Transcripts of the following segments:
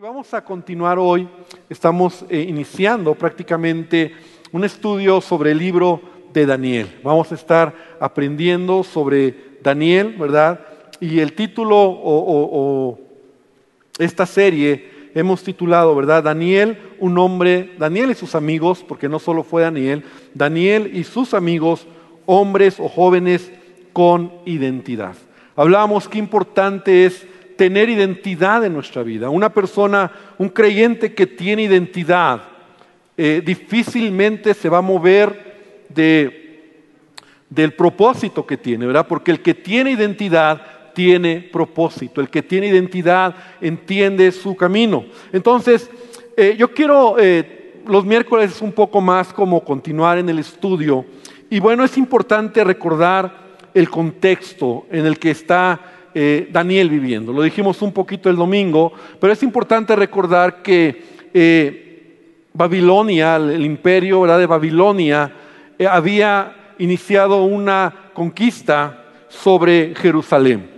Vamos a continuar hoy, estamos eh, iniciando prácticamente un estudio sobre el libro de Daniel. Vamos a estar aprendiendo sobre Daniel, ¿verdad? Y el título o, esta serie hemos titulado, ¿verdad? Daniel, un hombre, Daniel y sus amigos, porque no solo fue Daniel, Daniel y sus amigos, hombres o jóvenes con identidad. Hablábamos qué importante es tener identidad en nuestra vida. Una persona, un creyente que tiene identidad, eh, difícilmente se va a mover de, del propósito que tiene, ¿verdad? Porque el que tiene identidad tiene propósito, el que tiene identidad entiende su camino. Entonces, eh, yo quiero eh, los miércoles un poco más como continuar en el estudio. Y bueno, es importante recordar el contexto en el que está eh, Daniel viviendo. Lo dijimos un poquito el domingo, pero es importante recordar que eh, Babilonia, el imperio de Babilonia, eh, había iniciado una conquista sobre Jerusalén.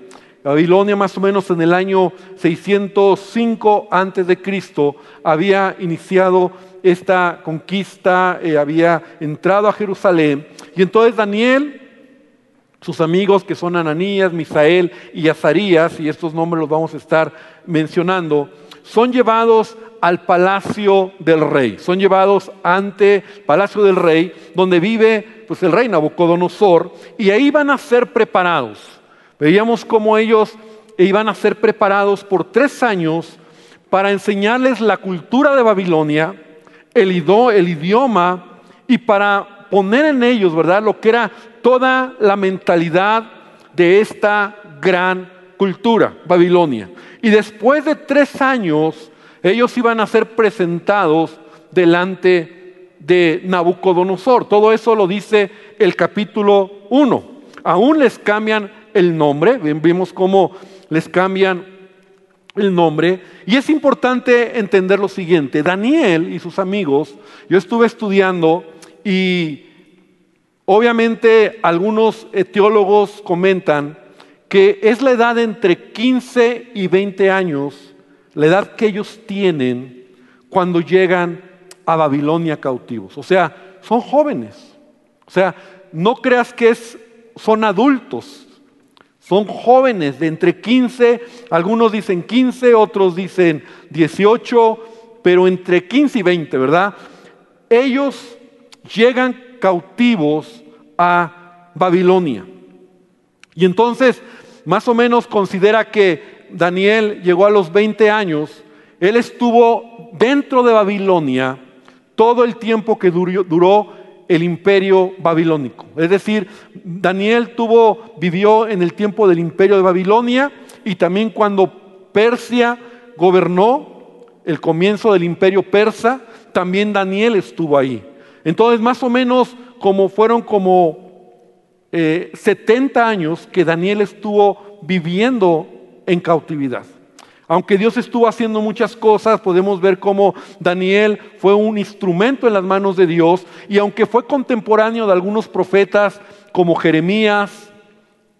Babilonia más o menos en el año 605 antes de Cristo había iniciado esta conquista, había entrado a Jerusalén y entonces Daniel sus amigos que son Ananías, Misael y Azarías, y estos nombres los vamos a estar mencionando, son llevados al palacio del rey, son llevados ante el palacio del rey, donde vive pues, el rey Nabucodonosor, y ahí van a ser preparados. Veíamos cómo ellos iban a ser preparados por tres años para enseñarles la cultura de Babilonia, el, idioma, y para poner en ellos, ¿verdad?, lo que era toda la mentalidad de esta gran cultura, Babilonia. Y después de tres años, ellos iban a ser presentados delante de Nabucodonosor. Todo eso lo dice el capítulo 1. Aún les cambian el nombre, vimos cómo les cambian el nombre. Y es importante entender lo siguiente, Daniel y sus amigos, yo estuve estudiando y Obviamente algunos teólogos comentan que es la edad entre 15 y 20 años, la edad que ellos tienen cuando llegan a Babilonia cautivos. O sea, son jóvenes. O sea, no creas que es, son adultos, son jóvenes de entre 15, algunos dicen 15, otros dicen 18, pero entre 15 y 20, ¿verdad? Ellos llegan cautivos a Babilonia. Y entonces, más o menos considera que Daniel llegó a los 20 años, él estuvo dentro de Babilonia todo el tiempo que duró, el imperio babilónico. Es decir, Daniel tuvo, vivió en el tiempo del imperio de Babilonia y también cuando Persia gobernó, el comienzo del imperio persa, también Daniel estuvo ahí. Entonces, más o menos como fueron como 70 eh, años que Daniel estuvo viviendo en cautividad. Aunque Dios estuvo haciendo muchas cosas, podemos ver cómo Daniel fue un instrumento en las manos de Dios y aunque fue contemporáneo de algunos profetas como Jeremías,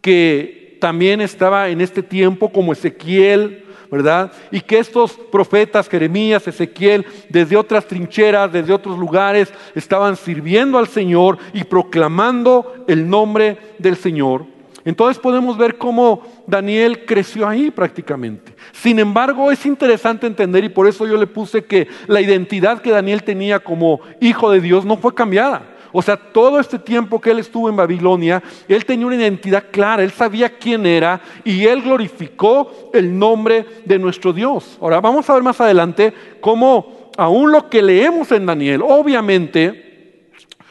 que también estaba en este tiempo, como Ezequiel, ¿verdad? Y que estos profetas, Jeremías, Ezequiel, desde otras trincheras, desde otros lugares, estaban sirviendo al Señor y proclamando el nombre del Señor. Entonces podemos ver cómo Daniel creció ahí prácticamente. Sin embargo, es interesante entender y por eso yo le puse que la identidad que Daniel tenía como hijo de Dios no fue cambiada. O sea, todo este tiempo que él estuvo en Babilonia, él tenía una identidad clara, él sabía quién era y él glorificó el nombre de nuestro Dios. Ahora, vamos a ver más adelante cómo aún lo que leemos en Daniel, obviamente,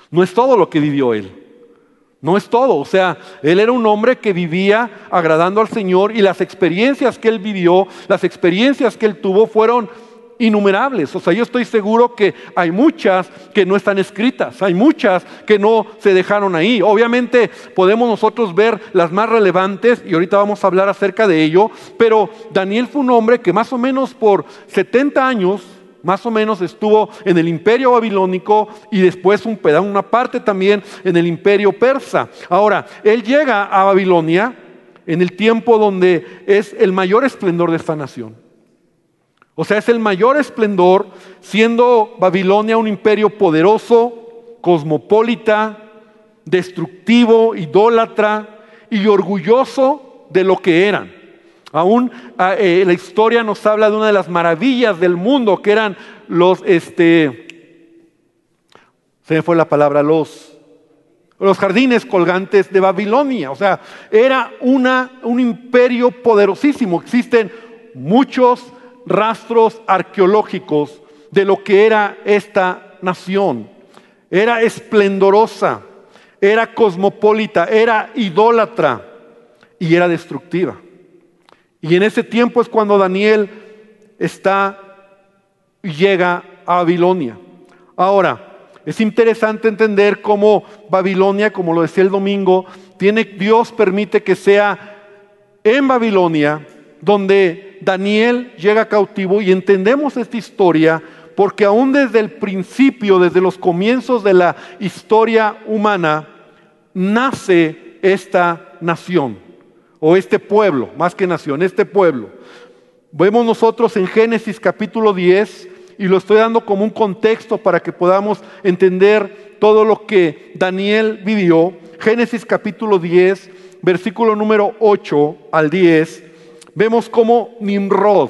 no es todo lo que vivió él. No es todo, o sea, él era un hombre que vivía agradando al Señor y las experiencias que él vivió, las experiencias que él tuvo fueron innumerables. O sea, yo estoy seguro que hay muchas que no están escritas, hay muchas que no se dejaron ahí. Obviamente podemos nosotros ver las más relevantes y ahorita vamos a hablar acerca de ello, pero Daniel fue un hombre que más o menos por 70 años, más o menos estuvo en el imperio babilónico y después un pedazo, una parte también en el imperio persa. Ahora, él llega a Babilonia en el tiempo donde es el mayor esplendor de esta nación. O sea, es el mayor esplendor, siendo Babilonia un imperio poderoso, cosmopolita, destructivo, idólatra y orgulloso de lo que eran. Aún ah, eh, la historia nos habla de una de las maravillas del mundo, que eran los, este, se me fue la palabra, los, los jardines colgantes de Babilonia. O sea, era una, un imperio poderosísimo. Existen muchos rastros arqueológicos de lo que era esta nación. Era esplendorosa, era cosmopolita, era idólatra y era destructiva. Y en ese tiempo es cuando Daniel está y llega a Babilonia. Ahora, es interesante entender cómo Babilonia, como lo decía el domingo, tiene, Dios permite que sea en Babilonia donde Daniel llega cautivo y entendemos esta historia porque aún desde el principio, desde los comienzos de la historia humana, nace esta nación o este pueblo, más que nación, este pueblo. Vemos nosotros en Génesis capítulo 10 y lo estoy dando como un contexto para que podamos entender todo lo que Daniel vivió. Génesis capítulo 10, versículo número 8 al 10, vemos como Nimrod,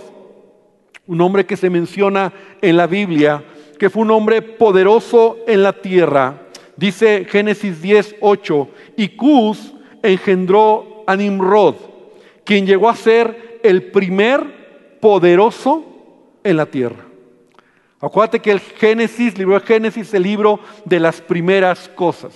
un hombre que se menciona en la Biblia, que fue un hombre poderoso en la tierra, dice Génesis 10, 8, y Cus engendró a Nimrod, quien llegó a ser el primer poderoso en la tierra. Acuérdate que el Génesis, libro de Génesis, es el libro de las primeras cosas.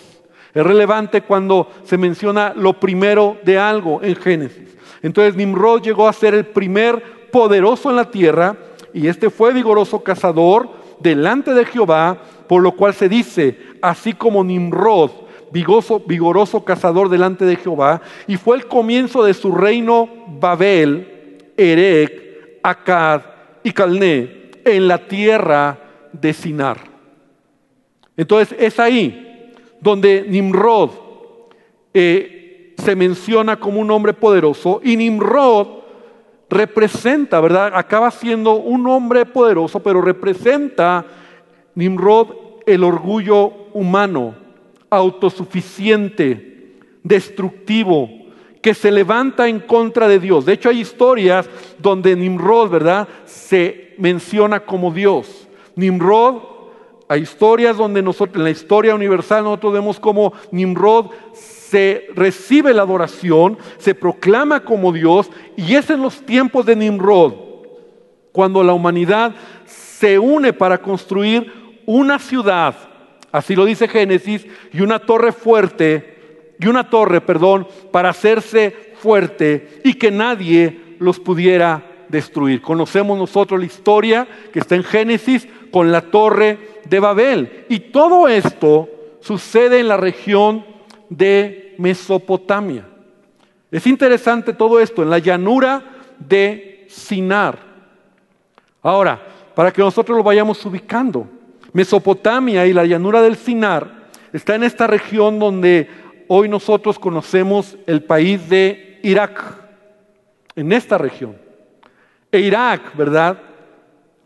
Es relevante cuando se menciona lo primero de algo en Génesis. Entonces Nimrod llegó a ser el primer poderoso en la tierra y este fue vigoroso cazador delante de Jehová, por lo cual se dice, así como Nimrod vigoroso, cazador delante de Jehová, y fue el comienzo de su reino Babel, Erec, Akkad y Calné, en la tierra de Sinar. Entonces es ahí donde Nimrod eh, se menciona como un hombre poderoso y Nimrod representa, ¿verdad? Acaba siendo un hombre poderoso, pero representa Nimrod el orgullo humano autosuficiente, destructivo, que se levanta en contra de Dios. De hecho, hay historias donde Nimrod, ¿verdad?, se menciona como Dios. Nimrod, hay historias donde nosotros, en la historia universal, nosotros vemos como Nimrod se recibe la adoración, se proclama como Dios, y es en los tiempos de Nimrod, cuando la humanidad se une para construir una ciudad Así lo dice Génesis, y una torre fuerte, y una torre, perdón, para hacerse fuerte y que nadie los pudiera destruir. Conocemos nosotros la historia que está en Génesis con la torre de Babel. Y todo esto sucede en la región de Mesopotamia. Es interesante todo esto, en la llanura de Sinar. Ahora, para que nosotros lo vayamos ubicando, Mesopotamia y la llanura del Sinar está en esta región donde hoy nosotros conocemos el país de Irak, en esta región. E Irak, ¿verdad?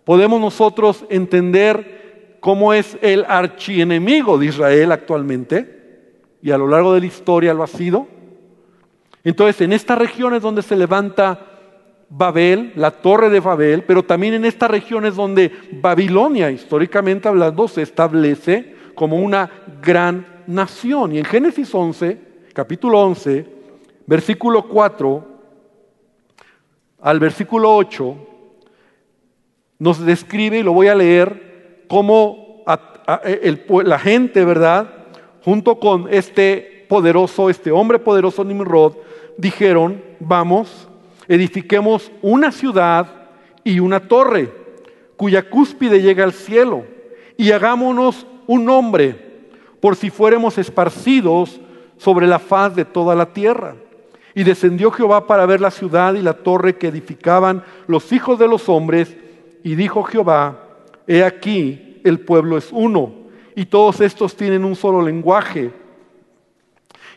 Podemos nosotros entender cómo es el archienemigo de Israel actualmente, y a lo largo de la historia lo ha sido. Entonces, en esta región es donde se levanta Babel, la torre de Babel, pero también en estas regiones donde Babilonia, históricamente hablando, se establece como una gran nación. Y en Génesis 11, capítulo 11, versículo 4 al versículo 8, nos describe, y lo voy a leer, cómo la gente, ¿verdad? Junto con este poderoso, este hombre poderoso Nimrod, dijeron, vamos, edifiquemos una ciudad y una torre, cuya cúspide llega al cielo, y hagámonos un nombre, por si fuéramos esparcidos sobre la faz de toda la tierra. Y descendió Jehová para ver la ciudad y la torre que edificaban los hijos de los hombres, y dijo Jehová, he aquí, el pueblo es uno, y todos estos tienen un solo lenguaje,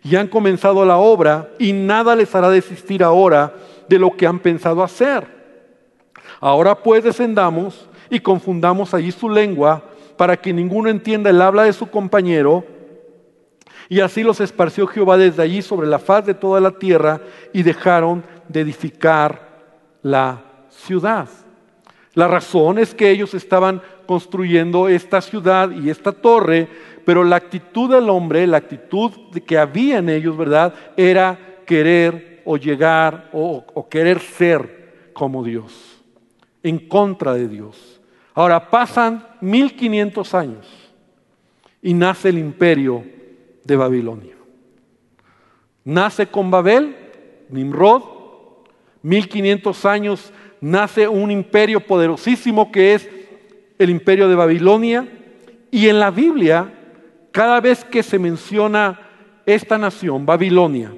y han comenzado la obra, y nada les hará desistir ahora de lo que han pensado hacer. Ahora pues descendamos y confundamos allí su lengua para que ninguno entienda el habla de su compañero. Y así los esparció Jehová desde allí sobre la faz de toda la tierra y dejaron de edificar la ciudad. La razón es que ellos estaban construyendo esta ciudad y esta torre, pero la actitud del hombre, la actitud que había en ellos, ¿verdad? Era querer o llegar o, o querer ser como Dios, en contra de Dios. Ahora pasan 1500 años y nace el imperio de Babilonia. Nace con Babel, Nimrod, 1500 años nace un imperio poderosísimo que es el imperio de Babilonia. Y en la Biblia, cada vez que se menciona esta nación, Babilonia,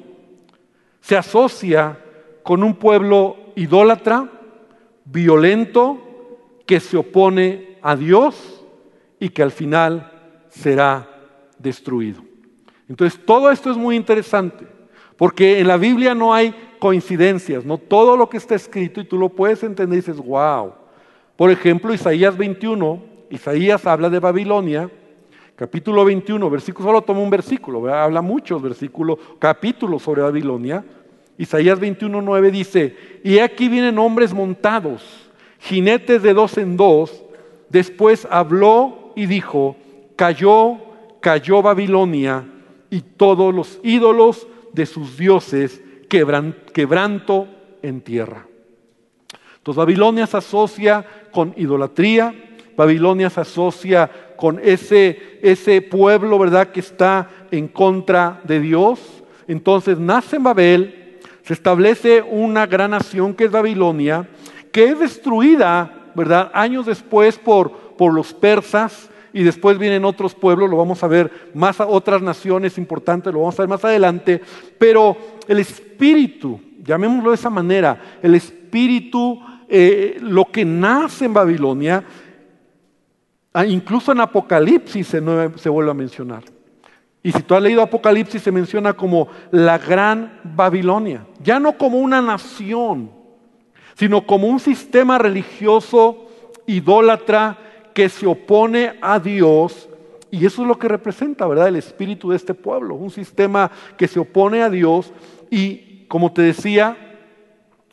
se asocia con un pueblo idólatra, violento, que se opone a Dios y que al final será destruido. Entonces, todo esto es muy interesante, porque en la Biblia no hay coincidencias, no todo lo que está escrito y tú lo puedes entender y dices, wow. Por ejemplo, Isaías 21, Isaías habla de Babilonia, capítulo 21, versículo, solo toma un versículo, habla muchos versículos, capítulos sobre Babilonia. Isaías 21, 9 dice, y aquí vienen hombres montados, jinetes de dos en dos. Después habló y dijo, cayó, cayó Babilonia y todos los ídolos de sus dioses quebranto en tierra. Entonces Babilonia se asocia con idolatría, Babilonia se asocia con ese, ese pueblo, ¿verdad?, que está en contra de Dios. Entonces nace en Babel, se establece una gran nación que es Babilonia, que es destruida, ¿verdad?, años después por, por los persas, y después vienen otros pueblos, lo vamos a ver más otras naciones importantes, lo vamos a ver más adelante, pero el espíritu, llamémoslo de esa manera, el espíritu, eh, lo que nace en Babilonia, ah, incluso en Apocalipsis se, se vuelve a mencionar. Y si tú has leído Apocalipsis, se menciona como la gran Babilonia, ya no como una nación, sino como un sistema religioso idólatra que se opone a Dios. Y eso es lo que representa, ¿verdad? El espíritu de este pueblo, un sistema que se opone a Dios y, como te decía,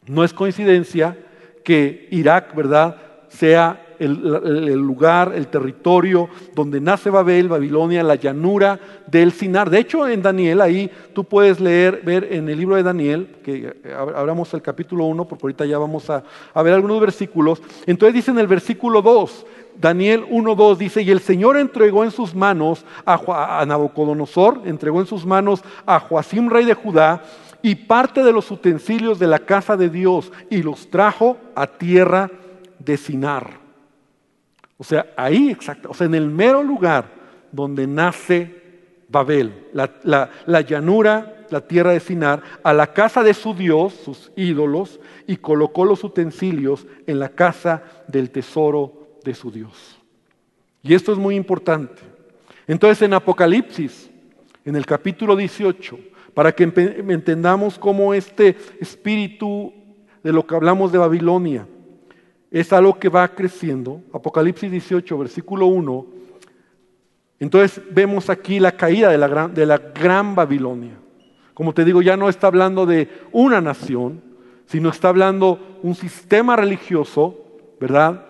no es coincidencia que Irak, ¿verdad?, sea el, lugar, el territorio donde nace Babel, Babilonia, la llanura del Sinar. De hecho, en Daniel, ahí tú puedes leer, ver en el libro de Daniel, que abramos el capítulo 1, porque ahorita ya vamos a, a ver algunos versículos. Entonces dice en el versículo 2, Daniel 1.2 dice, y el Señor entregó en sus manos a, Nabucodonosor, entregó en sus manos a Joacim, rey de Judá, y parte de los utensilios de la casa de Dios, y los trajo a tierra de Sinar. O sea, ahí exacto, o sea, en el mero lugar donde nace Babel, la, la llanura, la tierra de Sinar, a la casa de su Dios, sus ídolos, y colocó los utensilios en la casa del tesoro de su Dios. Y esto es muy importante. Entonces en Apocalipsis, en el capítulo 18, para que entendamos cómo este espíritu de lo que hablamos de Babilonia es algo que va creciendo, Apocalipsis 18, versículo 1, entonces vemos aquí la caída de la, gran, de la gran Babilonia. Como te digo, ya no está hablando de una nación, sino está hablando un sistema religioso, ¿verdad?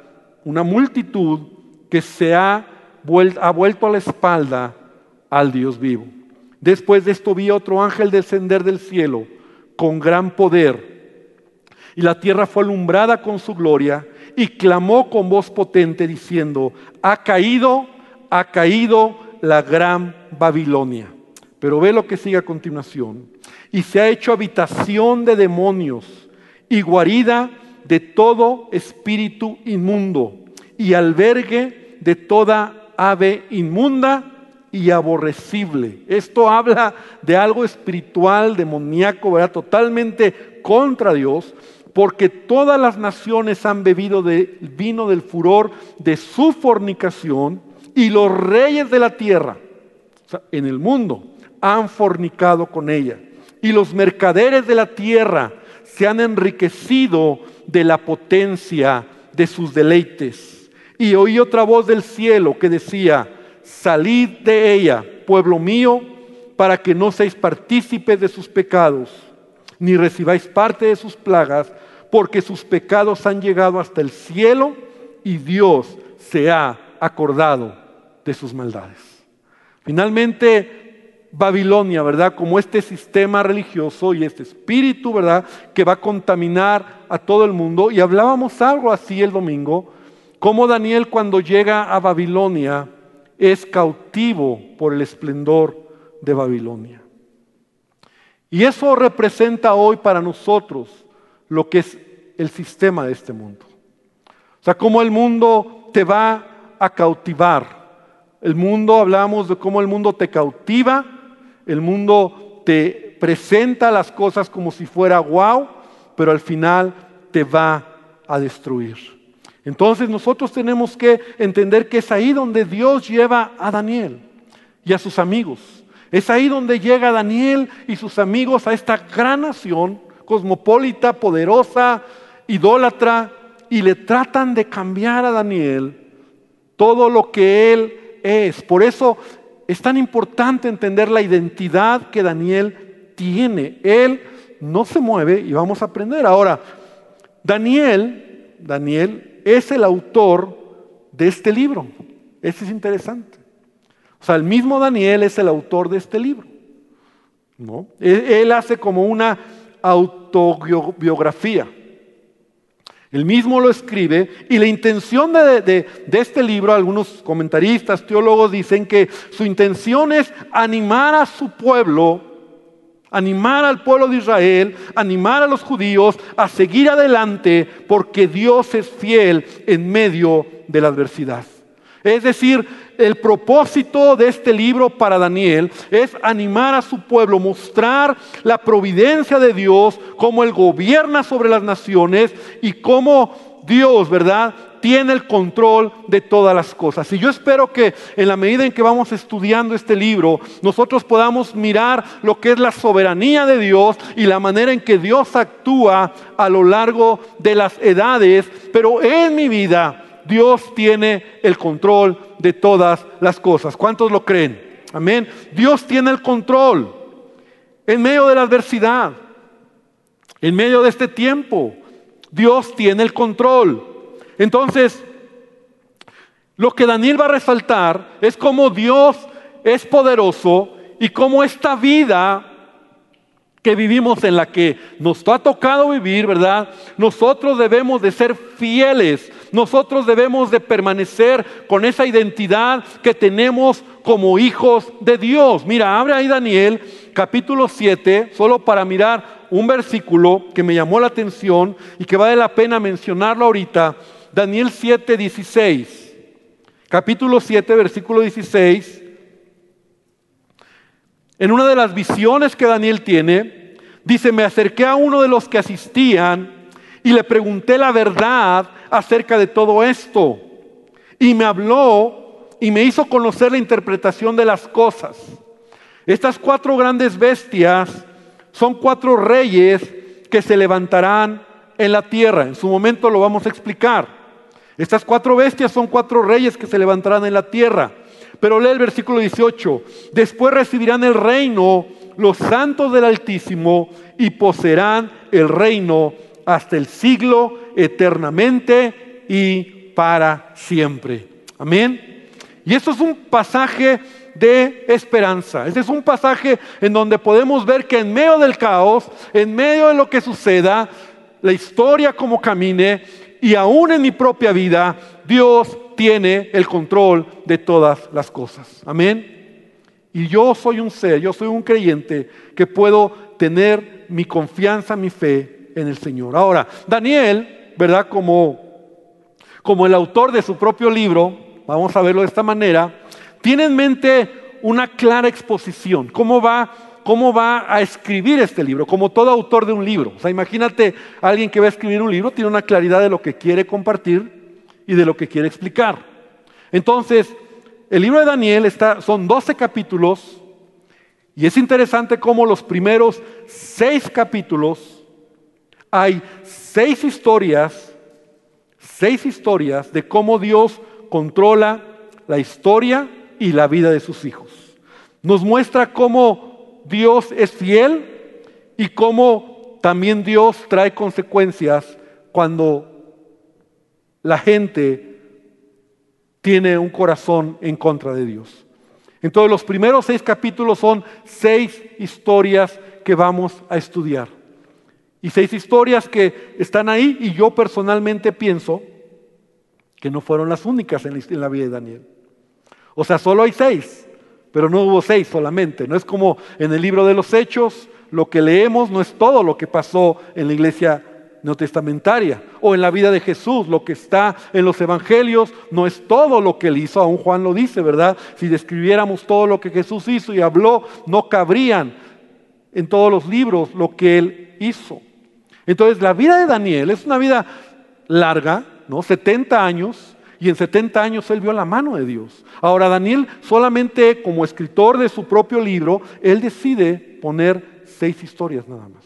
una multitud que se ha vuelto, a la espalda al Dios vivo. Después de esto vi otro ángel descender del cielo con gran poder, y la tierra fue alumbrada con su gloria, y clamó con voz potente diciendo, ha caído, ha caído la gran Babilonia. Pero ve lo que sigue a continuación. Y se ha hecho habitación de demonios y guarida de todo espíritu inmundo y albergue de toda ave inmunda y aborrecible. Esto habla de algo espiritual, demoníaco, ¿verdad? Totalmente contra Dios, porque todas las naciones han bebido del vino del furor de su fornicación y los reyes de la tierra, en el mundo, han fornicado con ella. Y los mercaderes de la tierra se han enriquecido de la potencia de sus deleites. Y oí otra voz del cielo que decía, salid de ella, pueblo mío, para que no seáis partícipes de sus pecados, ni recibáis parte de sus plagas, porque sus pecados han llegado hasta el cielo y Dios se ha acordado de sus maldades. Finalmente, Babilonia, ¿verdad? Como este sistema religioso y este espíritu, ¿verdad? Que va a contaminar a todo el mundo. Y hablábamos algo así el domingo, como Daniel cuando llega a Babilonia es cautivo por el esplendor de Babilonia. Y eso representa hoy para nosotros lo que es el sistema de este mundo. O sea, cómo el mundo te va a cautivar. El mundo, hablamos de cómo el mundo te cautiva, el mundo te presenta las cosas como si fuera guau, pero al final te va a destruir. Entonces nosotros tenemos que entender que es ahí donde Dios lleva a Daniel y a sus amigos. Es ahí donde llega Daniel y sus amigos a esta gran nación cosmopolita, poderosa, idólatra, y le tratan de cambiar a Daniel todo lo que él es. Por eso es tan importante entender la identidad que Daniel tiene. Él no se mueve y vamos a aprender. Ahora, Daniel, Daniel es el autor de este libro. Eso es interesante. O sea, el mismo Daniel es el autor de este libro. ¿no? Él, hace como una autobiografía. Él mismo lo escribe y la intención de, de, este libro, algunos comentaristas, teólogos dicen que su intención es animar a su pueblo, animar al pueblo de Israel, animar a los judíos a seguir adelante porque Dios es fiel en medio de la adversidad. Es decir, el propósito de este libro para Daniel es animar a su pueblo, mostrar la providencia de Dios, cómo Él gobierna sobre las naciones y cómo Dios, ¿verdad? Tiene el control de todas las cosas. Y yo espero que en la medida en que vamos estudiando este libro, nosotros podamos mirar lo que es la soberanía de Dios y la manera en que Dios actúa a lo largo de las edades. Pero en mi vida, Dios tiene el control de todas las cosas. ¿Cuántos lo creen? Amén. Dios tiene el control en medio de la adversidad, en medio de este tiempo. Dios tiene el control. Entonces, lo que Daniel va a resaltar es cómo Dios es poderoso y cómo esta vida que vivimos en la que nos ha tocado vivir, ¿verdad? Nosotros debemos de ser fieles, nosotros debemos de permanecer con esa identidad que tenemos como hijos de Dios. Mira, abre ahí Daniel capítulo 7, solo para mirar un versículo que me llamó la atención y que vale la pena mencionarlo ahorita. Daniel 7, 16. Capítulo 7, versículo 16. En una de las visiones que Daniel tiene, dice, me acerqué a uno de los que asistían y le pregunté la verdad acerca de todo esto. Y me habló y me hizo conocer la interpretación de las cosas. Estas cuatro grandes bestias son cuatro reyes que se levantarán en la tierra. En su momento lo vamos a explicar. Estas cuatro bestias son cuatro reyes que se levantarán en la tierra. Pero lee el versículo 18. Después recibirán el reino los santos del Altísimo y poseerán el reino hasta el siglo eternamente y para siempre. Amén. Y esto es un pasaje de esperanza. Este es un pasaje en donde podemos ver que en medio del caos, en medio de lo que suceda, la historia como camine y aún en mi propia vida, Dios tiene el control de todas las cosas. Amén. Y yo soy un ser, yo soy un creyente que puedo tener mi confianza, mi fe en el Señor. Ahora, Daniel, ¿verdad? Como, como el autor de su propio libro, vamos a verlo de esta manera, tiene en mente una clara exposición. ¿Cómo va, cómo va a escribir este libro? Como todo autor de un libro. O sea, imagínate alguien que va a escribir un libro, tiene una claridad de lo que quiere compartir y de lo que quiere explicar. Entonces, el libro de Daniel está, son 12 capítulos y es interesante cómo los primeros seis capítulos hay seis historias Seis historias de cómo Dios controla la historia y la vida de sus hijos. Nos muestra cómo Dios es fiel y cómo también Dios trae consecuencias cuando la gente tiene un corazón en contra de Dios. Entonces los primeros seis capítulos son seis historias que vamos a estudiar. Y seis historias que están ahí y yo personalmente pienso que no fueron las únicas en la vida de Daniel. O sea, solo hay seis, pero no hubo seis solamente. No es como en el libro de los Hechos, lo que leemos no es todo lo que pasó en la iglesia neotestamentaria o en la vida de Jesús. Lo que está en los evangelios no es todo lo que él hizo, aún Juan lo dice, ¿verdad? Si describiéramos todo lo que Jesús hizo y habló, no cabrían en todos los libros lo que él hizo. Entonces la vida de Daniel es una vida larga, ¿no? 70 años, y en 70 años él vio la mano de Dios. Ahora Daniel solamente como escritor de su propio libro, él decide poner seis historias nada más.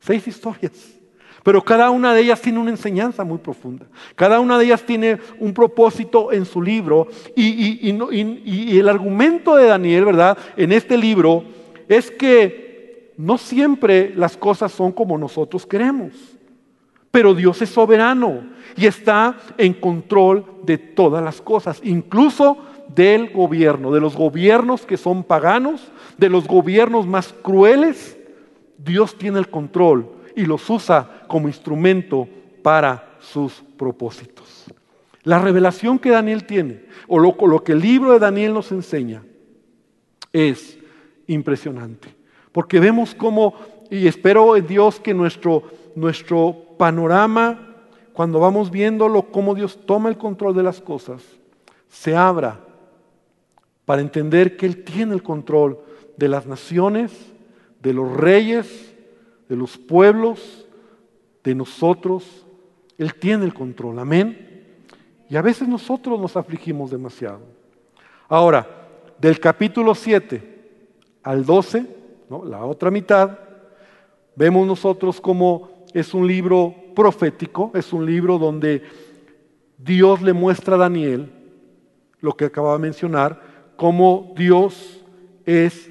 Seis historias. Pero cada una de ellas tiene una enseñanza muy profunda. Cada una de ellas tiene un propósito en su libro. Y, el argumento de Daniel, ¿verdad? En este libro es que no siempre las cosas son como nosotros queremos. Pero Dios es soberano y está en control de todas las cosas, incluso del gobierno, de los gobiernos que son paganos, de los gobiernos más crueles. Dios tiene el control y los usa como instrumento para sus propósitos. La revelación que Daniel tiene, o lo, que el libro de Daniel nos enseña, es impresionante. Porque vemos cómo, y espero en Dios que nuestro, nuestro panorama, cuando vamos viéndolo, cómo Dios toma el control de las cosas, se abra para entender que Él tiene el control de las naciones, de los reyes, de los pueblos, de nosotros. Él tiene el control, amén. Y a veces nosotros nos afligimos demasiado. Ahora, del capítulo 7 al 12, la otra mitad, vemos nosotros como es un libro profético, es un libro donde Dios le muestra a Daniel lo que acababa de mencionar, cómo Dios es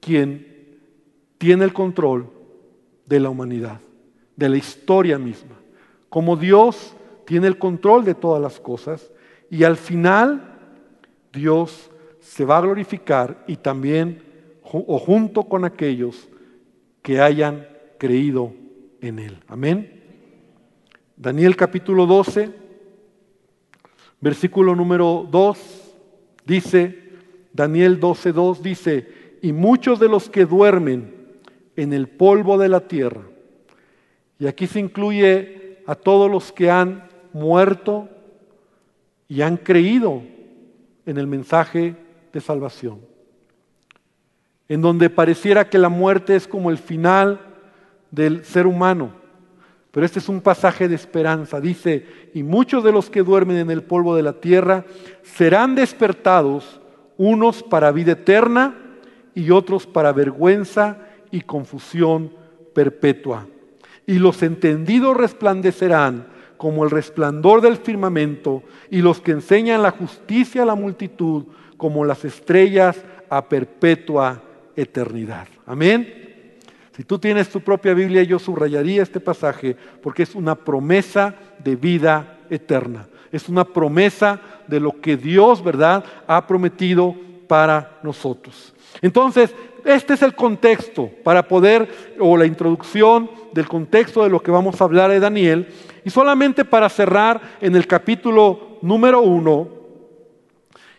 quien tiene el control de la humanidad, de la historia misma. Como Dios tiene el control de todas las cosas y al final Dios se va a glorificar y también o junto con aquellos que hayan creído en Él. Amén. Daniel capítulo 12, versículo número 2, dice, Daniel 12, 2 dice, y muchos de los que duermen en el polvo de la tierra. Y aquí se incluye a todos los que han muerto y han creído en el mensaje de salvación. En donde pareciera que la muerte es como el final del ser humano. Pero este es un pasaje de esperanza. Dice, y muchos de los que duermen en el polvo de la tierra serán despertados, unos para vida eterna y otros para vergüenza y confusión perpetua. Y los entendidos resplandecerán como el resplandor del firmamento, y los que enseñan la justicia a la multitud como las estrellas a perpetua eternidad. Amén. Si tú tienes tu propia Biblia, yo subrayaría este pasaje porque es una promesa de vida eterna. Es una promesa de lo que Dios, ¿verdad?, ha prometido para nosotros. Entonces, este es el contexto para poder, o la introducción del contexto de lo que vamos a hablar de Daniel. Y solamente para cerrar en el capítulo número uno,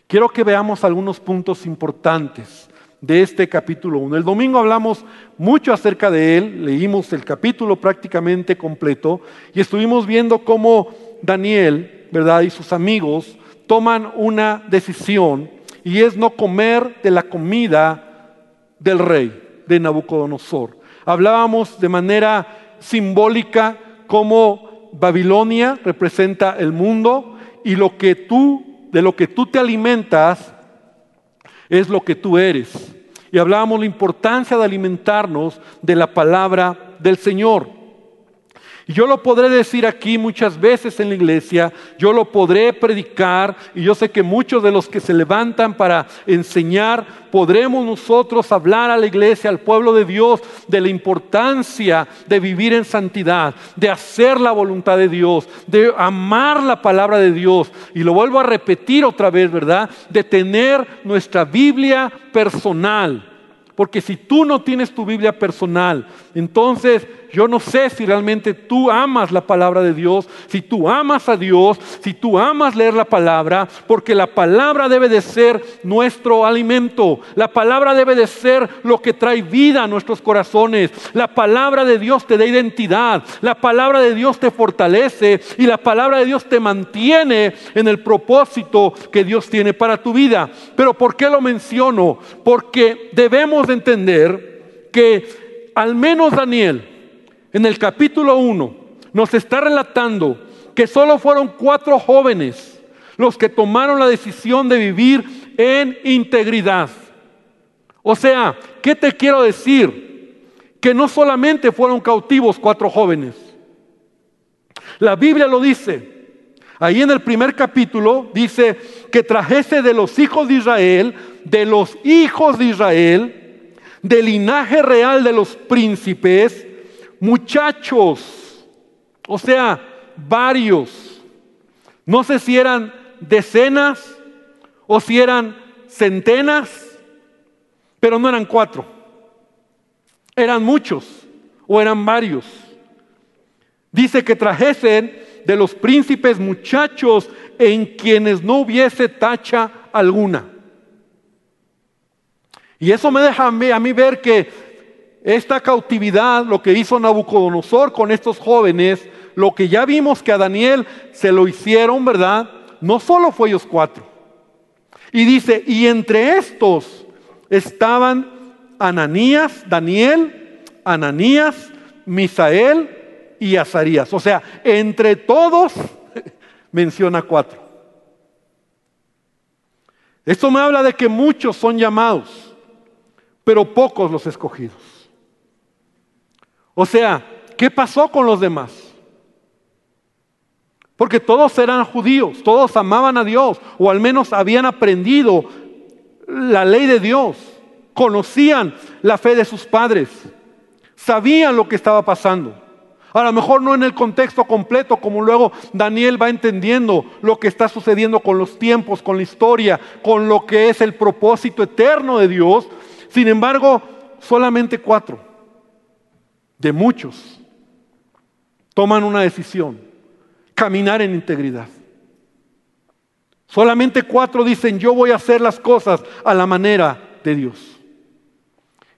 quiero que veamos algunos puntos importantes de este capítulo 1. El domingo hablamos mucho acerca de él, leímos el capítulo prácticamente completo y estuvimos viendo cómo Daniel, ¿verdad? Y sus amigos toman una decisión y es no comer de la comida del rey, de Nabucodonosor. Hablábamos de manera simbólica cómo Babilonia representa el mundo y lo que tú, de lo que tú te alimentas, es lo que tú eres. Y hablábamos la importancia de alimentarnos de la palabra del Señor. Y yo lo podré decir aquí muchas veces en la iglesia, yo lo podré predicar y yo sé que muchos de los que se levantan para enseñar, podremos nosotros hablar a la iglesia, al pueblo de Dios, de la importancia de vivir en santidad, de hacer la voluntad de Dios, de amar la palabra de Dios. Y lo vuelvo a repetir otra vez, ¿verdad? De tener nuestra Biblia personal. Porque si tú no tienes tu Biblia personal, entonces yo no sé si realmente tú amas la palabra de Dios, si tú amas a Dios, si tú amas leer la palabra, porque la palabra debe de ser nuestro alimento. La palabra debe de ser lo que trae vida a nuestros corazones. La palabra de Dios te da identidad. La palabra de Dios te fortalece y la palabra de Dios te mantiene en el propósito que Dios tiene para tu vida. Pero ¿por qué lo menciono? Porque debemos de entender que al menos Daniel, en el capítulo 1 nos está relatando que solo fueron cuatro jóvenes los que tomaron la decisión de vivir en integridad. O sea, ¿qué te quiero decir? Que no solamente fueron cautivos cuatro jóvenes. La Biblia lo dice. Ahí en el primer capítulo dice que trajese de los hijos de Israel, de los hijos de Israel, del linaje real de los príncipes, muchachos, o sea, varios. No sé si eran decenas o si eran centenas, pero no eran cuatro. Eran muchos o eran varios. Dice que trajesen de los príncipes muchachos en quienes no hubiese tacha alguna. Y eso me deja a mí, a mí ver que esta cautividad, lo que hizo Nabucodonosor con estos jóvenes, lo que ya vimos que a Daniel se lo hicieron, ¿verdad? No solo fue ellos cuatro. Y dice, y entre estos estaban Ananías, Daniel, Ananías, Misael y Azarías. O sea, entre todos menciona cuatro. Esto me habla de que muchos son llamados, pero pocos los escogidos. O sea, ¿qué pasó con los demás? Porque todos eran judíos, todos amaban a Dios, o al menos habían aprendido la ley de Dios, conocían la fe de sus padres, sabían lo que estaba pasando. A lo mejor no en el contexto completo, como luego Daniel va entendiendo lo que está sucediendo con los tiempos, con la historia, con lo que es el propósito eterno de Dios. Sin embargo, solamente cuatro de muchos toman una decisión, caminar en integridad. Solamente cuatro dicen, yo voy a hacer las cosas a la manera de Dios.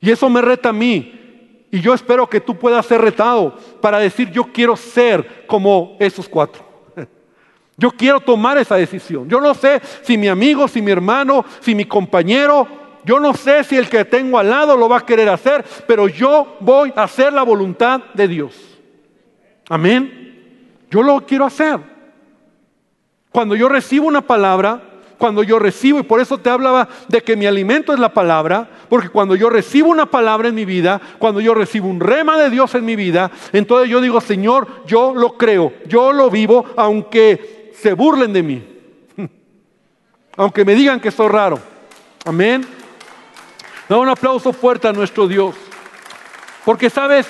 Y eso me reta a mí. Y yo espero que tú puedas ser retado para decir, yo quiero ser como esos cuatro. Yo quiero tomar esa decisión. Yo no sé si mi amigo, si mi hermano, si mi compañero yo no sé si el que tengo al lado lo va a querer hacer, pero yo voy a hacer la voluntad de Dios. Amén. Yo lo quiero hacer. Cuando yo recibo una palabra, cuando yo recibo, y por eso te hablaba de que mi alimento es la palabra, porque cuando yo recibo una palabra en mi vida, cuando yo recibo un rema de Dios en mi vida, entonces yo digo, Señor, yo lo creo, yo lo vivo, aunque se burlen de mí, aunque me digan que soy raro. Amén. Da un aplauso fuerte a nuestro Dios. Porque sabes,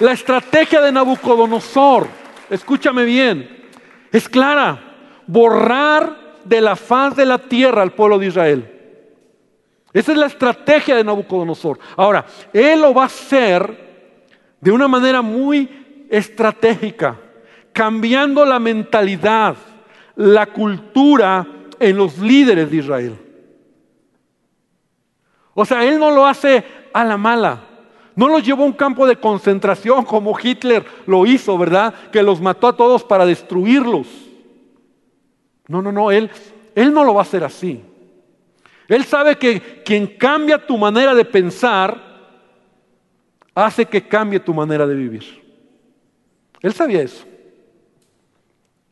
la estrategia de Nabucodonosor, escúchame bien, es clara. Borrar de la faz de la tierra al pueblo de Israel. Esa es la estrategia de Nabucodonosor. Ahora, él lo va a hacer de una manera muy estratégica, cambiando la mentalidad, la cultura en los líderes de Israel. O sea, él no lo hace a la mala. No los llevó a un campo de concentración como Hitler lo hizo, ¿verdad? Que los mató a todos para destruirlos. No, no, no, él, él no lo va a hacer así. Él sabe que quien cambia tu manera de pensar hace que cambie tu manera de vivir. Él sabía eso.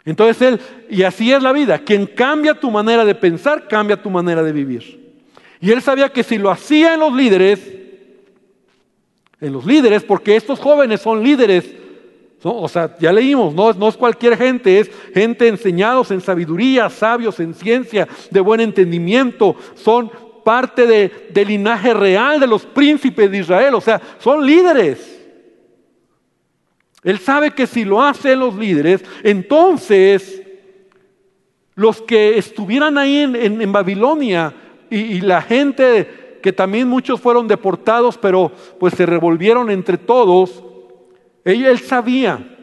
Entonces él, y así es la vida, quien cambia tu manera de pensar, cambia tu manera de vivir. Y él sabía que si lo hacía en los líderes, en los líderes, porque estos jóvenes son líderes, O sea, ya leímos, no, no es cualquier gente, es gente enseñados en sabiduría, sabios en ciencia, de buen entendimiento, son parte de, del linaje real de los príncipes de Israel, o sea, son líderes. Él sabe que si lo hacen los líderes, entonces los que estuvieran ahí en, Babilonia y, la gente que también muchos fueron deportados, pero pues se revolvieron entre todos, él sabía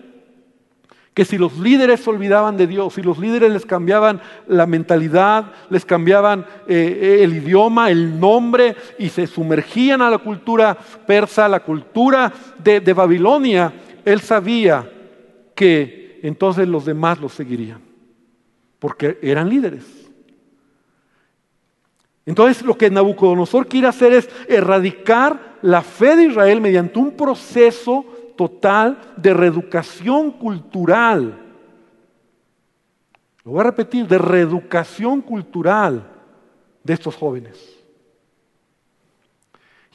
que si los líderes se olvidaban de Dios, si los líderes les cambiaban la mentalidad, les cambiaban eh, el idioma, el nombre y se sumergían a la cultura persa, a la cultura de, de Babilonia, él sabía que entonces los demás los seguirían, porque eran líderes. Entonces lo que Nabucodonosor quiere hacer es erradicar la fe de Israel mediante un proceso total de reeducación cultural. Lo voy a repetir, de reeducación cultural de estos jóvenes.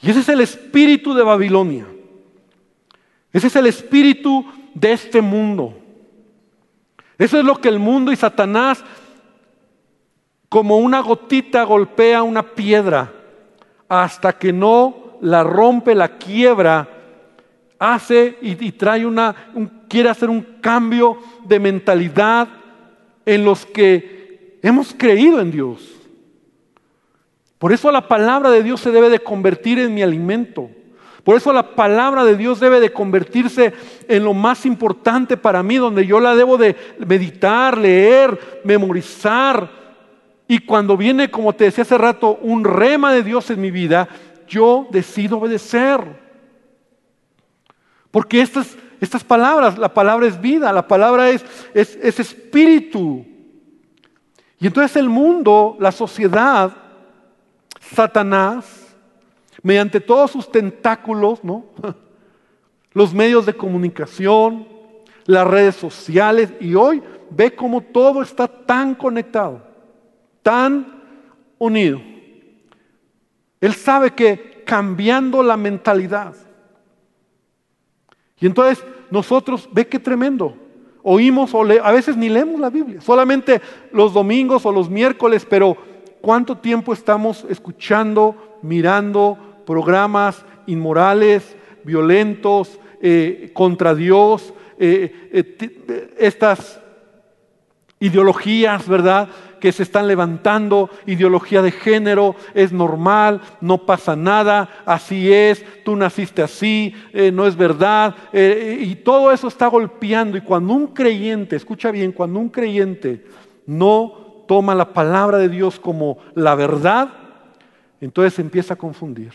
Y ese es el espíritu de Babilonia. Ese es el espíritu de este mundo. Eso es lo que el mundo y Satanás, como una gotita, golpea una piedra hasta que no la rompe, la quiebra hace y, trae una, quiere hacer un cambio de mentalidad en los que hemos creído en Dios. Por eso la palabra de Dios se debe de convertir en mi alimento. Por eso la palabra de Dios debe de convertirse en lo más importante para mí, donde yo la debo de meditar, leer, memorizar. Y cuando viene, como te decía hace rato, un rema de Dios en mi vida, yo decido obedecer. Porque estas, estas palabras, la palabra es vida, la palabra es, es, espíritu. Y entonces el mundo, la sociedad, Satanás, mediante todos sus tentáculos, los medios de comunicación, las redes sociales, y hoy ve cómo todo está tan conectado, tan unido. Él sabe que cambiando la mentalidad, y entonces nosotros, ve qué tremendo. Oímos o a veces ni leemos la Biblia, solamente los domingos o los miércoles, pero ¿cuánto tiempo estamos escuchando, mirando programas inmorales, violentos, eh, contra Dios, eh, eh, estas ideologías, ¿verdad? Que se están levantando, ideología de género, es normal, no pasa nada, así es, tú naciste así, eh, no es verdad, eh, y todo eso está golpeando. Y cuando un creyente, escucha bien, cuando un creyente no toma la palabra de Dios como la verdad, entonces se empieza a confundir.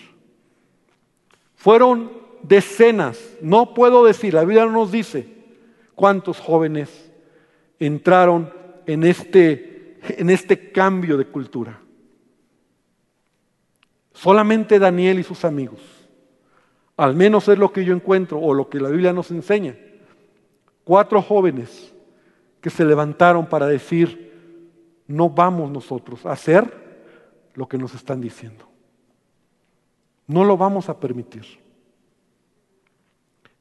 Fueron decenas, no puedo decir, la Biblia no nos dice cuántos jóvenes entraron en este en este cambio de cultura. Solamente Daniel y sus amigos, al menos es lo que yo encuentro o lo que la Biblia nos enseña, cuatro jóvenes que se levantaron para decir, no vamos nosotros a hacer lo que nos están diciendo. No lo vamos a permitir.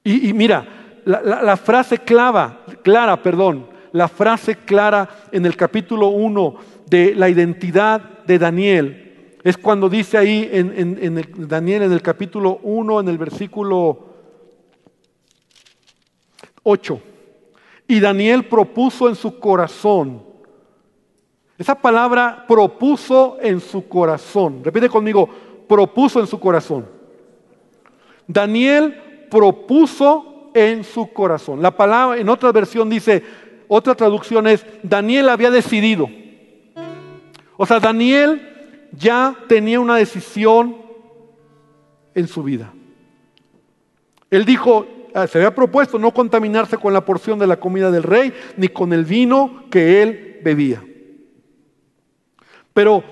Y, mira, la, la, frase clava, clara, perdón, la frase clara en el capítulo 1 de la identidad de Daniel. Es cuando dice ahí en, Daniel en el capítulo 1, en el versículo 8. Y Daniel propuso en su corazón. Esa palabra propuso en su corazón. Repite conmigo, propuso en su corazón. Daniel propuso en su corazón. La palabra en otra versión dice, otra traducción es, Daniel había decidido. O sea, Daniel ya tenía una decisión en su vida. Él dijo, ah, se había propuesto no contaminarse con la porción de la comida del rey, ni con el vino que él bebía. Pero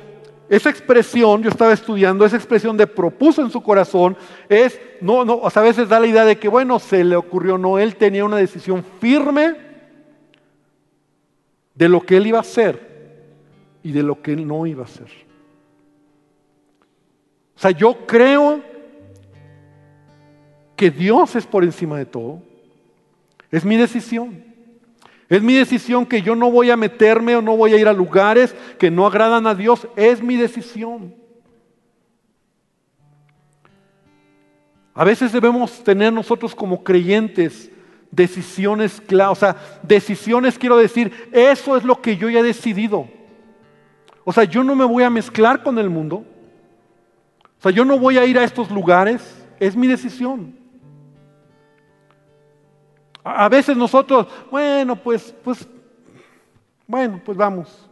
esa expresión, yo estaba estudiando, esa expresión de propuso en su corazón, es, no, no, a veces da la idea de que, bueno, se le ocurrió, no, él tenía una decisión firme de lo que él iba a hacer y de lo que él no iba a hacer. O sea, yo creo que Dios es por encima de todo. Es mi decisión. Es mi decisión que yo no voy a meterme o no voy a ir a lugares que no agradan a Dios. Es mi decisión. A veces debemos tener nosotros como creyentes decisiones claras. O sea, decisiones quiero decir, eso es lo que yo ya he decidido. O sea, yo no me voy a mezclar con el mundo. O sea, yo no voy a ir a estos lugares. Es mi decisión. A veces nosotros, bueno, pues, pues, bueno, pues vamos.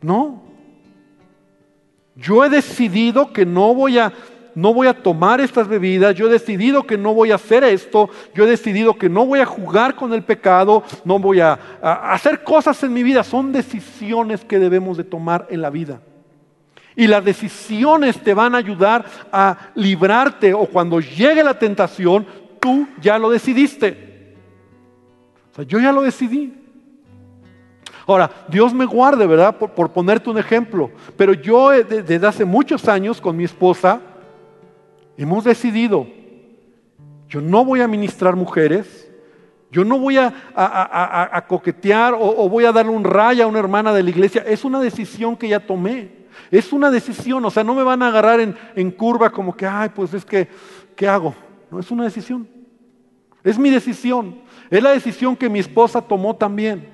No. Yo he decidido que no voy a no voy a tomar estas bebidas, yo he decidido que no voy a hacer esto, yo he decidido que no voy a jugar con el pecado, no voy a, hacer cosas en mi vida. Son decisiones que debemos de tomar en la vida. Y las decisiones te van a ayudar a librarte o cuando llegue la tentación, tú ya lo decidiste yo ya lo decidí. Ahora, Dios me guarde, ¿verdad? Por, ponerte un ejemplo. Pero yo desde hace muchos años con mi esposa hemos decidido, yo no voy a ministrar mujeres, yo no voy a, coquetear o, voy a darle un raya a una hermana de la iglesia. Es una decisión que ya tomé. Es una decisión, o sea, no me van a agarrar en, en curva como que, ay, pues es que, ¿qué hago? No, es una decisión. Es mi decisión. Es la decisión que mi esposa tomó también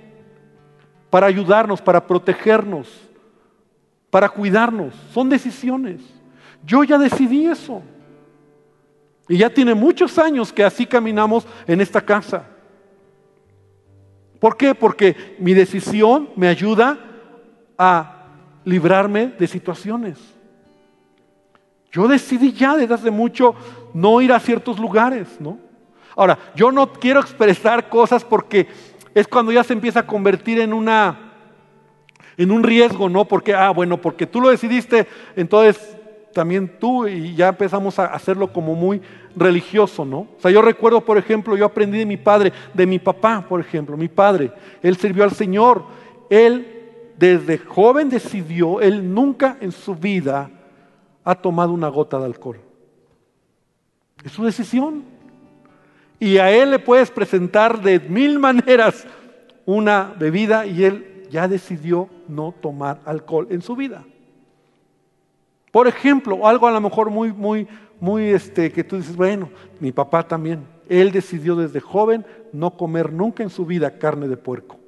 para ayudarnos, para protegernos, para cuidarnos. Son decisiones. Yo ya decidí eso. Y ya tiene muchos años que así caminamos en esta casa. ¿Por qué? Porque mi decisión me ayuda a librarme de situaciones. Yo decidí ya desde hace mucho no ir a ciertos lugares, ¿no? Ahora, yo no quiero expresar cosas porque es cuando ya se empieza a convertir en una en un riesgo, ¿no? Porque ah, bueno, porque tú lo decidiste, entonces también tú y ya empezamos a hacerlo como muy religioso, ¿no? O sea, yo recuerdo, por ejemplo, yo aprendí de mi padre, de mi papá, por ejemplo, mi padre, él sirvió al Señor. Él desde joven decidió, él nunca en su vida ha tomado una gota de alcohol. Es su decisión. Y a él le puedes presentar de mil maneras una bebida y él ya decidió no tomar alcohol en su vida. Por ejemplo, algo a lo mejor muy, muy, muy, este, que tú dices, bueno, mi papá también. Él decidió desde joven no comer nunca en su vida carne de puerco.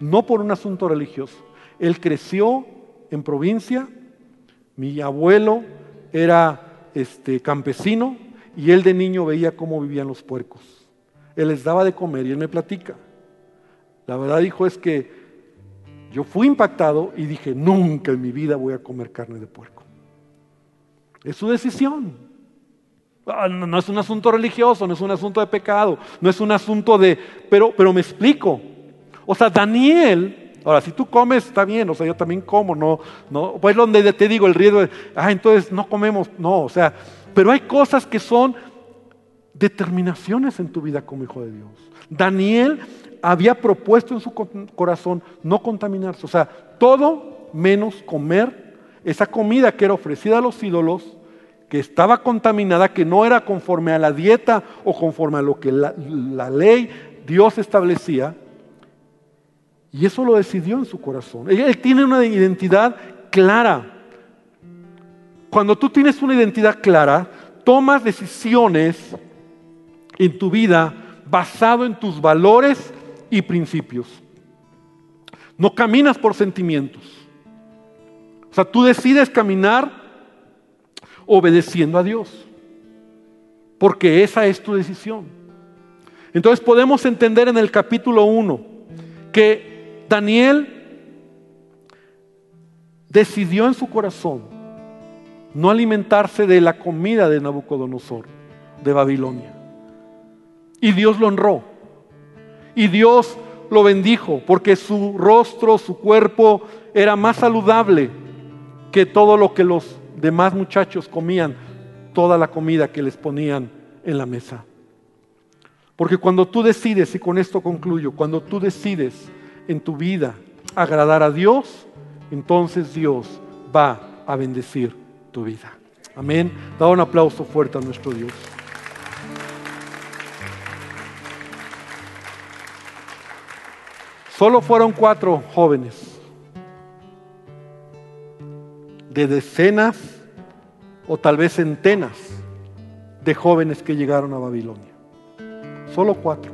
No por un asunto religioso. Él creció en provincia. Mi abuelo era este, campesino y él de niño veía cómo vivían los puercos. Él les daba de comer y él me platica. La verdad dijo es que yo fui impactado y dije, nunca en mi vida voy a comer carne de puerco. Es su decisión. Ah, no, es un asunto religioso, no es un asunto de pecado, no es un asunto de... Pero, pero me explico. O sea, Daniel, ahora si tú comes está bien, o sea, yo también como, no, no, pues donde te digo el riesgo de, ah, entonces no comemos, no, o sea, pero hay cosas que son determinaciones en tu vida como hijo de Dios. Daniel había propuesto en su corazón no contaminarse, o sea, todo menos comer esa comida que era ofrecida a los ídolos, que estaba contaminada, que no era conforme a la dieta o conforme a lo que la, ley Dios establecía. Y eso lo decidió en su corazón. él tiene una identidad clara. Cuando tú tienes una identidad clara, tomas decisiones en tu vida basado en tus valores y principios. No caminas por sentimientos. O sea, tú decides caminar obedeciendo a Dios. Porque esa es tu decisión. Entonces podemos entender en el capítulo 1 que Daniel decidió en su corazón no alimentarse de la comida de Nabucodonosor, de Babilonia. Y Dios lo honró. Y Dios lo bendijo porque su rostro, su cuerpo era más saludable que todo lo que los demás muchachos comían, toda la comida que les ponían en la mesa. Porque cuando tú decides, y con esto concluyo, cuando tú decides en tu vida agradar a Dios, entonces Dios va a bendecir tu vida. Amén. Da un aplauso fuerte a nuestro Dios. Solo fueron cuatro jóvenes de decenas o tal vez centenas de jóvenes que llegaron a Babilonia. Solo cuatro.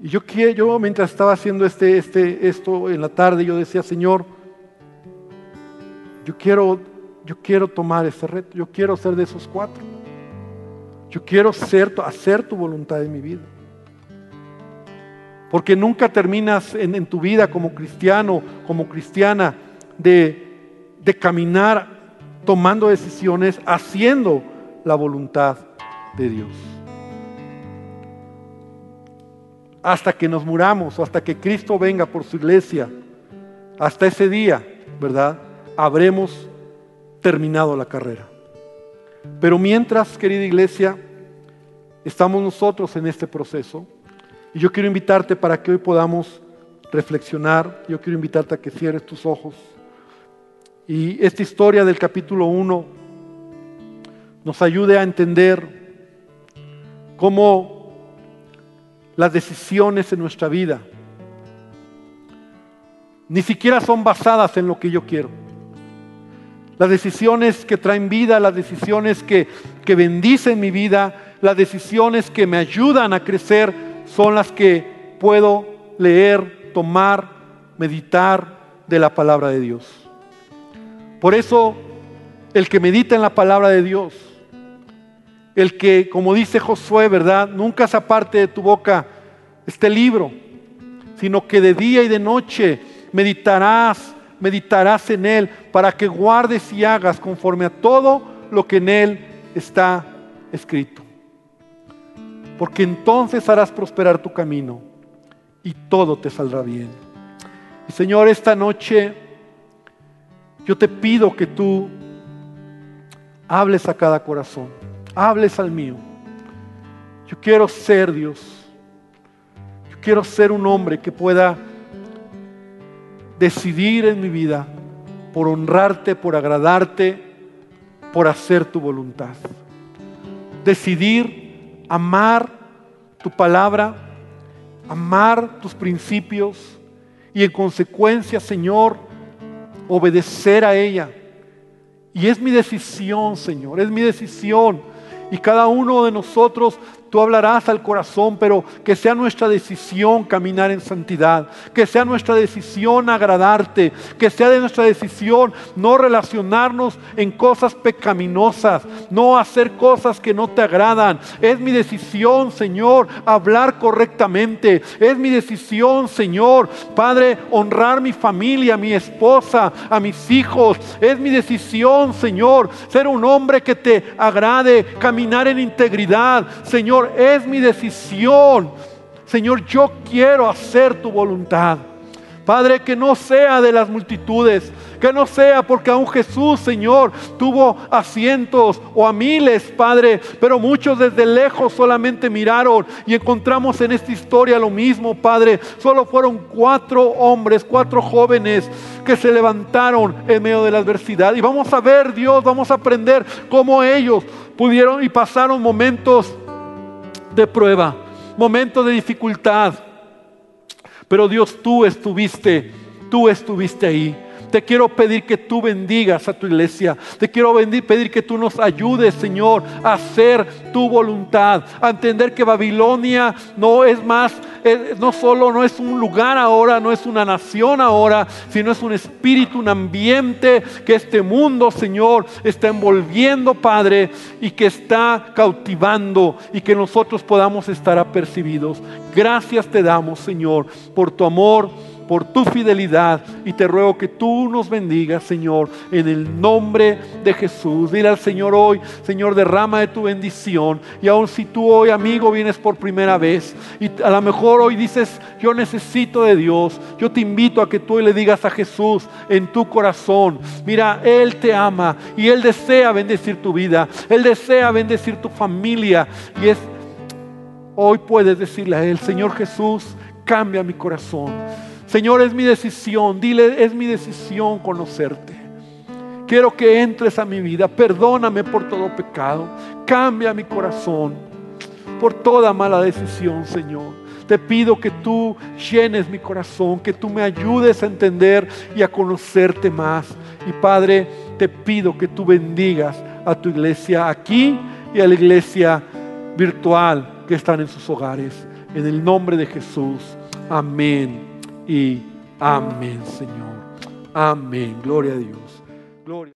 Y yo, yo mientras estaba haciendo este, este, esto en la tarde, yo decía, Señor, yo quiero, yo quiero tomar ese reto, yo quiero ser de esos cuatro. Yo quiero ser, hacer tu voluntad en mi vida. Porque nunca terminas en, tu vida como cristiano, como cristiana, de, de caminar tomando decisiones, haciendo la voluntad de Dios. Hasta que nos muramos hasta que Cristo venga por su iglesia, hasta ese día, ¿verdad? Habremos terminado la carrera. Pero mientras, querida iglesia, estamos nosotros en este proceso, y yo quiero invitarte para que hoy podamos reflexionar, yo quiero invitarte a que cierres tus ojos. Y esta historia del capítulo 1 nos ayude a entender cómo las decisiones en nuestra vida ni siquiera son basadas en lo que yo quiero. Las decisiones que traen vida, las decisiones que, que bendicen mi vida, las decisiones que me ayudan a crecer son las que puedo leer, tomar, meditar de la palabra de Dios. Por eso, el que medita en la palabra de Dios, el que, como dice Josué, ¿verdad? Nunca se aparte de tu boca este libro, sino que de día y de noche meditarás, meditarás en él para que guardes y hagas conforme a todo lo que en él está escrito. Porque entonces harás prosperar tu camino y todo te saldrá bien. Y Señor, esta noche yo te pido que tú hables a cada corazón, hables al mío. Yo quiero ser Dios. Yo quiero ser un hombre que pueda decidir en mi vida por honrarte, por agradarte, por hacer tu voluntad. Decidir amar tu palabra, amar tus principios y en consecuencia, Señor, obedecer a ella. Y es mi decisión, Señor, es mi decisión. Y cada uno de nosotros Tú hablarás al corazón, pero que sea nuestra decisión caminar en santidad, que sea nuestra decisión agradarte, que sea de nuestra decisión no relacionarnos en cosas pecaminosas, no hacer cosas que no te agradan. Es mi decisión, Señor, hablar correctamente. Es mi decisión, Señor, Padre, honrar mi familia, mi esposa, a mis hijos. Es mi decisión, Señor, ser un hombre que te agrade, caminar en integridad, Señor es mi decisión. Señor, yo quiero hacer tu voluntad. Padre, que no sea de las multitudes, que no sea porque aún Jesús, Señor, tuvo a cientos o a miles, Padre, pero muchos desde lejos solamente miraron y encontramos en esta historia lo mismo, Padre. Solo fueron cuatro hombres, cuatro jóvenes que se levantaron en medio de la adversidad. Y vamos a ver, Dios, vamos a aprender cómo ellos pudieron y pasaron momentos de prueba, momentos de dificultad. Pero Dios, tú estuviste, tú estuviste ahí. Te quiero pedir que tú bendigas a tu iglesia. Te quiero pedir que tú nos ayudes, Señor, a hacer tu voluntad. A entender que Babilonia no es más, no solo no es un lugar ahora, no es una nación ahora, sino es un espíritu, un ambiente que este mundo, Señor, está envolviendo, Padre, y que está cautivando y que nosotros podamos estar apercibidos. Gracias te damos, Señor, por tu amor por tu fidelidad y te ruego que tú nos bendigas, Señor, en el nombre de Jesús. Dile al Señor hoy, Señor, derrama de tu bendición. Y aun si tú hoy, amigo, vienes por primera vez y a lo mejor hoy dices, yo necesito de Dios, yo te invito a que tú le digas a Jesús en tu corazón, mira, Él te ama y Él desea bendecir tu vida, Él desea bendecir tu familia y es... Hoy puedes decirle a Él, Señor Jesús, cambia mi corazón. Señor, es mi decisión, dile, es mi decisión conocerte. Quiero que entres a mi vida, perdóname por todo pecado, cambia mi corazón por toda mala decisión, Señor. Te pido que tú llenes mi corazón, que tú me ayudes a entender y a conocerte más. Y Padre, te pido que tú bendigas a tu iglesia aquí y a la iglesia virtual que están en sus hogares. En el nombre de Jesús. Amén y amén, Señor. Amén. Gloria a Dios. Gloria.